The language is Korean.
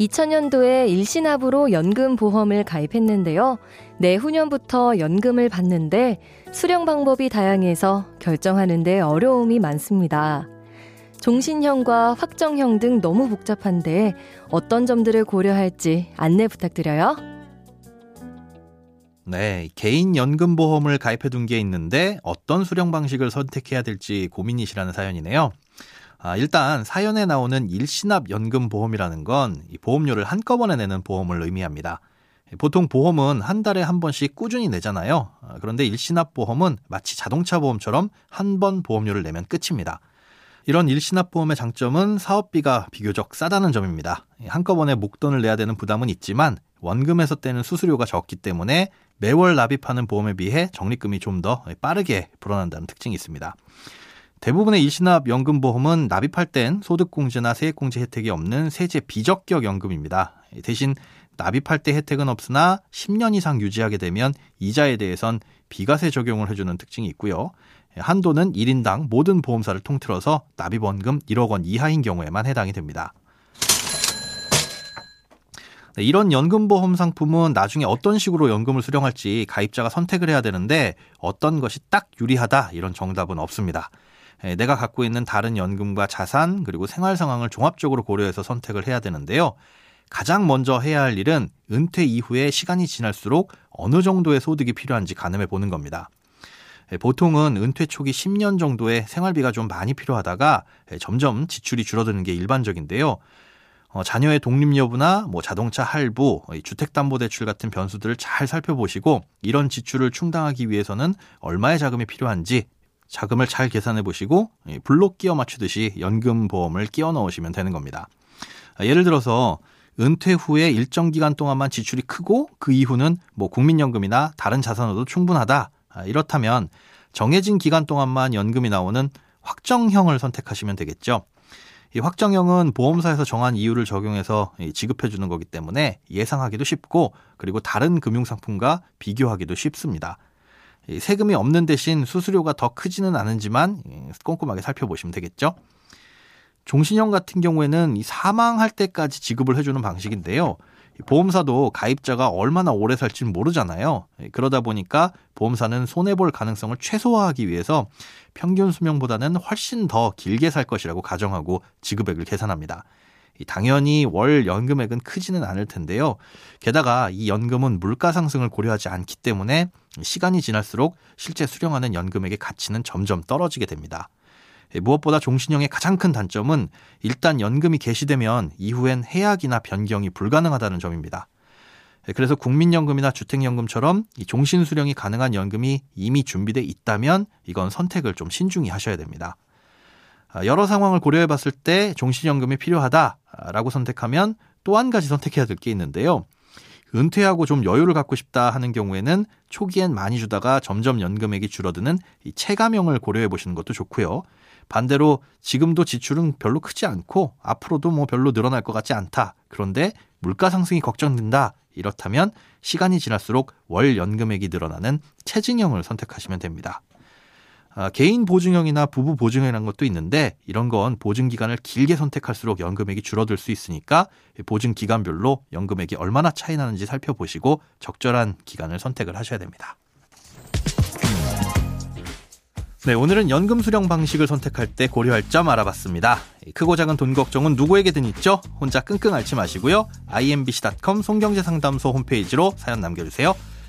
2000년도에 일시납으로 연금보험을 가입했는데요. 내후년부터 연금을 받는데 수령 방법이 다양해서 결정하는데 어려움이 많습니다. 종신형과 확정형 등 너무 복잡한데 어떤 점들을 고려할지 안내 부탁드려요. 네, 개인 연금 보험을 가입해 둔 게 있는데 어떤 수령 방식을 선택해야 될지 고민이시라는 사연이네요. 아, 일단 사연에 나오는 일시납 연금 보험이라는 건 보험료를 한꺼번에 내는 보험을 의미합니다. 보통 보험은 한 달에 한 번씩 꾸준히 내잖아요. 아, 그런데 일시납 보험은 마치 자동차 보험처럼 한 번 보험료를 내면 끝입니다. 이런 일시납 보험의 장점은 사업비가 비교적 싸다는 점입니다. 한꺼번에 목돈을 내야 되는 부담은 있지만 원금에서 떼는 수수료가 적기 때문에 매월 납입하는 보험에 비해 적립금이 좀 더 빠르게 불어난다는 특징이 있습니다. 대부분의 일시납 연금보험은 납입할 땐 소득공제나 세액공제 혜택이 없는 세제 비적격 연금입니다. 대신 납입할 때 혜택은 없으나 10년 이상 유지하게 되면 이자에 대해선 비과세 적용을 해주는 특징이 있고요. 한도는 1인당 모든 보험사를 통틀어서 납입원금 1억 원 이하인 경우에만 해당이 됩니다. 네, 이런 연금보험 상품은 나중에 어떤 식으로 연금을 수령할지 가입자가 선택을 해야 되는데 어떤 것이 딱 유리하다 이런 정답은 없습니다. 예, 내가 갖고 있는 다른 연금과 자산 그리고 생활 상황을 종합적으로 고려해서 선택을 해야 되는데요. 가장 먼저 해야 할 일은 은퇴 이후에 시간이 지날수록 어느 정도의 소득이 필요한지 가늠해 보는 겁니다. 예, 보통은 은퇴 초기 10년 정도의 생활비가 좀 많이 필요하다가 예, 점점 지출이 줄어드는 게 일반적인데요. 어, 자녀의 독립 여부나 뭐 자동차 할부, 주택담보대출 같은 변수들을 잘 살펴보시고 이런 지출을 충당하기 위해서는 얼마의 자금이 필요한지 자금을 잘 계산해 보시고 블록 끼워 맞추듯이 연금 보험을 끼워 넣으시면 되는 겁니다. 아, 예를 들어서 은퇴 후에 일정 기간 동안만 지출이 크고 그 이후는 뭐 국민연금이나 다른 자산으로도 충분하다. 아, 이렇다면 정해진 기간 동안만 연금이 나오는 확정형을 선택하시면 되겠죠. 이 확정형은 보험사에서 정한 이유를 적용해서 지급해 주는 거기 때문에 예상하기도 쉽고 그리고 다른 금융상품과 비교하기도 쉽습니다. 세금이 없는 대신 수수료가 더 크지는 않은지만 꼼꼼하게 살펴보시면 되겠죠. 종신형 같은 경우에는 사망할 때까지 지급을 해주는 방식인데요. 보험사도 가입자가 얼마나 오래 살지는 모르잖아요. 그러다 보니까 보험사는 손해볼 가능성을 최소화하기 위해서 평균 수명보다는 훨씬 더 길게 살 것이라고 가정하고 지급액을 계산합니다. 당연히 월 연금액은 크지는 않을 텐데요. 게다가 이 연금은 물가 상승을 고려하지 않기 때문에 시간이 지날수록 실제 수령하는 연금액의 가치는 점점 떨어지게 됩니다. 무엇보다 종신형의 가장 큰 단점은 일단 연금이 개시되면 이후엔 해약이나 변경이 불가능하다는 점입니다. 그래서 국민연금이나 주택연금처럼 종신 수령이 가능한 연금이 이미 준비돼 있다면 이건 선택을 좀 신중히 하셔야 됩니다. 아, 여러 상황을 고려해 봤을 때 종신연금이 필요하다라고 선택하면 또 한 가지 선택해야 될 게 있는데요. 은퇴하고 좀 여유를 갖고 싶다 하는 경우에는 초기엔 많이 주다가 점점 연금액이 줄어드는 이 체감형을 고려해 보시는 것도 좋고요. 반대로 지금도 지출은 별로 크지 않고 앞으로도 뭐 별로 늘어날 것 같지 않다. 그런데 물가 상승이 걱정된다. 이렇다면 시간이 지날수록 월 연금액이 늘어나는 체증형을 선택하시면 됩니다. 아, 개인 보증형이나 부부 보증형이라는 것도 있는데 이런 건 보증 기간을 길게 선택할수록 연금액이 줄어들 수 있으니까 보증 기간별로 연금액이 얼마나 차이 나는지 살펴보시고 적절한 기간을 선택을 하셔야 됩니다. 네, 오늘은 연금 수령 방식을 선택할 때 고려할 점 알아봤습니다. 크고 작은 돈 걱정은 누구에게든 있죠? 혼자 끙끙 앓지 마시고요. imbc.com 송경제상담소 홈페이지로 사연 남겨주세요.